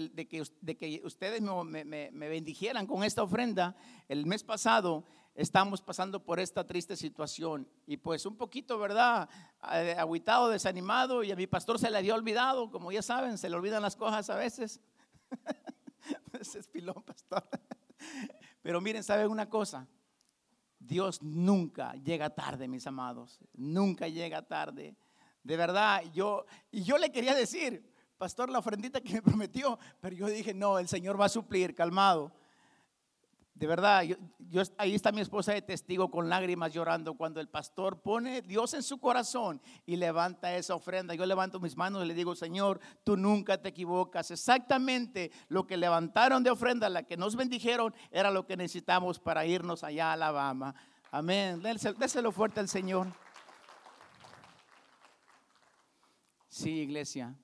de que, ustedes me, bendijeran con esta ofrenda, el mes pasado estamos pasando por esta triste situación. Y pues un poquito, ¿verdad? Eh, Aguitado, desanimado, y a mi pastor se le había olvidado, como ya saben, se le olvidan las cosas a veces. [laughs] Ese es pilón, pastor. Pero miren, ¿saben una cosa? Dios nunca llega tarde, mis amados. Nunca llega tarde. De verdad, yo, y yo le quería decir, pastor, la ofrendita que me prometió, pero yo dije, no, el Señor va a suplir, calmado. De verdad, yo, ahí está mi esposa de testigo con lágrimas llorando cuando el pastor pone Dios en su corazón y levanta esa ofrenda. Yo levanto mis manos y le digo, Señor, tú nunca te equivocas. Exactamente lo que levantaron de ofrenda, la que nos bendijeron, era lo que necesitamos para irnos allá a Alabama. Amén. Déselo fuerte al Señor. Sí, iglesia.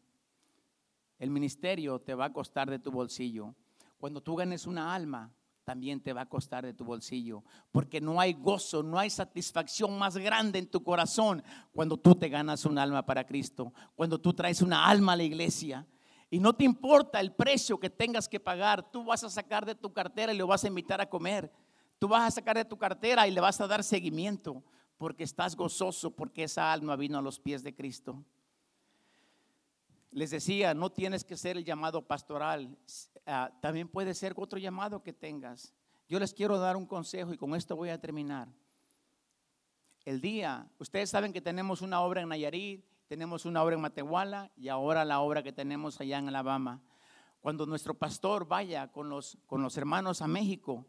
El ministerio te va a costar de tu bolsillo. Cuando tú ganes una alma, también te va a costar de tu bolsillo. Porque no hay gozo, no hay satisfacción más grande en tu corazón cuando tú te ganas un alma para Cristo, cuando tú traes una alma a la iglesia. Y no te importa el precio que tengas que pagar, tú vas a sacar de tu cartera y lo vas a invitar a comer. Tú vas a sacar de tu cartera y le vas a dar seguimiento porque estás gozoso porque esa alma vino a los pies de Cristo. Les decía, no tienes que ser el llamado pastoral, ah, también puede ser otro llamado que tengas. Yo les quiero dar un consejo y con esto voy a terminar. El día, ustedes saben que tenemos una obra en Nayarit, tenemos una obra en Matehuala y ahora la obra que tenemos allá en Alabama. Cuando nuestro pastor vaya con los, con los hermanos a México,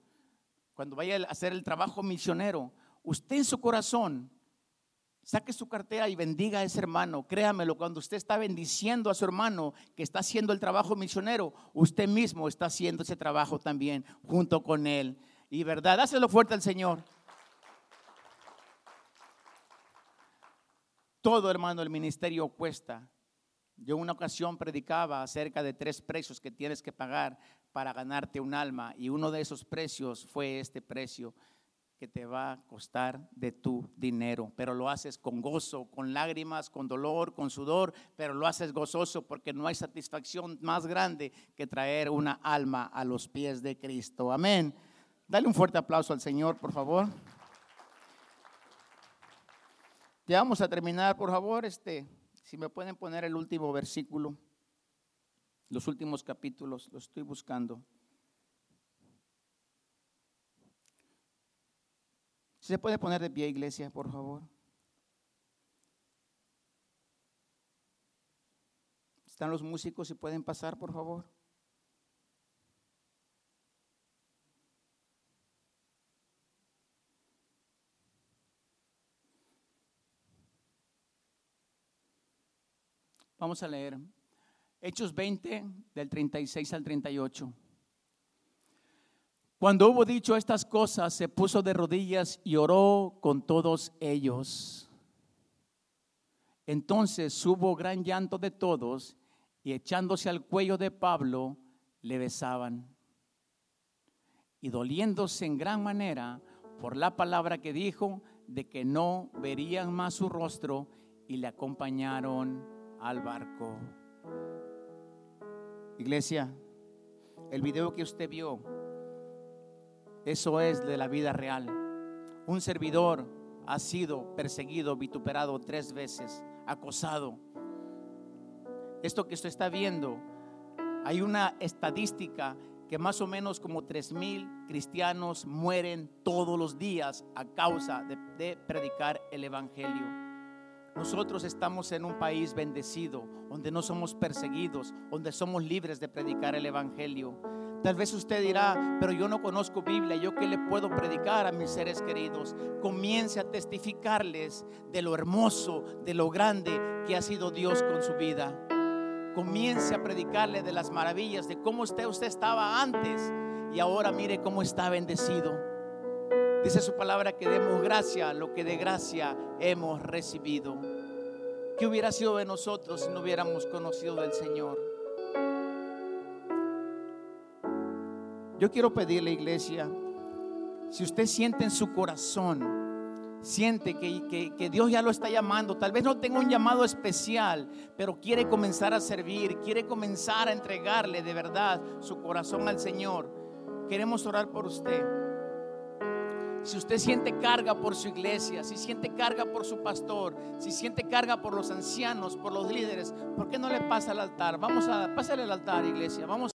cuando vaya a hacer el trabajo misionero, usted en su corazón Saque su cartera y bendiga a ese hermano. Créamelo, cuando usted está bendiciendo a su hermano que está haciendo el trabajo misionero, usted mismo está haciendo ese trabajo también junto con él. Y verdad, dáselo fuerte al Señor. Todo, hermano, el ministerio cuesta. Yo en una ocasión predicaba acerca de tres precios que tienes que pagar para ganarte un alma y uno de esos precios fue este precio que te va a costar de tu dinero, pero lo haces con gozo, con lágrimas, con dolor, con sudor, pero lo haces gozoso porque no hay satisfacción más grande que traer una alma a los pies de Cristo. Amén. Dale un fuerte aplauso al Señor, por favor. Ya vamos a terminar, por favor, este, si me pueden poner el último versículo, los últimos capítulos, lo estoy buscando. ¿Se puede poner de pie, iglesia, por favor? ¿Están los músicos y pueden pasar, por favor? Vamos a leer Hechos 20 del 36 al 38. Cuando hubo dicho estas cosas, se puso de rodillas y oró con todos ellos. Entonces hubo gran llanto de todos y echándose al cuello de Pablo, le besaban. Y doliéndose en gran manera por la palabra que dijo, de que no verían más su rostro, y le acompañaron al barco. Iglesia, el video que usted vio, eso es de la vida real. Un servidor ha sido perseguido, vituperado tres veces, acosado. Esto que usted está viendo, hay una estadística que más o menos como tres mil cristianos mueren todos los días a causa de, de predicar el Evangelio. Nosotros estamos en un país bendecido, donde no somos perseguidos, donde somos libres de predicar el Evangelio. Tal vez usted dirá, pero yo no conozco Biblia, ¿yo qué le puedo predicar a mis seres queridos? Comience a testificarles de lo hermoso, de lo grande que ha sido Dios con su vida. Comience a predicarle de las maravillas, de cómo usted, usted estaba antes y ahora mire cómo está bendecido. Dice su palabra que demos gracia lo que de gracia hemos recibido. ¿Qué hubiera sido de nosotros si no hubiéramos conocido del Señor? Yo quiero pedirle, iglesia, si usted siente en su corazón, siente que, que, Dios ya lo está llamando, tal vez no tenga un llamado especial, pero quiere comenzar a servir, quiere comenzar a entregarle de verdad su corazón al Señor, queremos orar por usted. Si usted siente carga por su iglesia, si siente carga por su pastor, si siente carga por los ancianos, por los líderes, ¿por qué no le pasa al altar? Vamos a pasarle al altar, iglesia. Vamos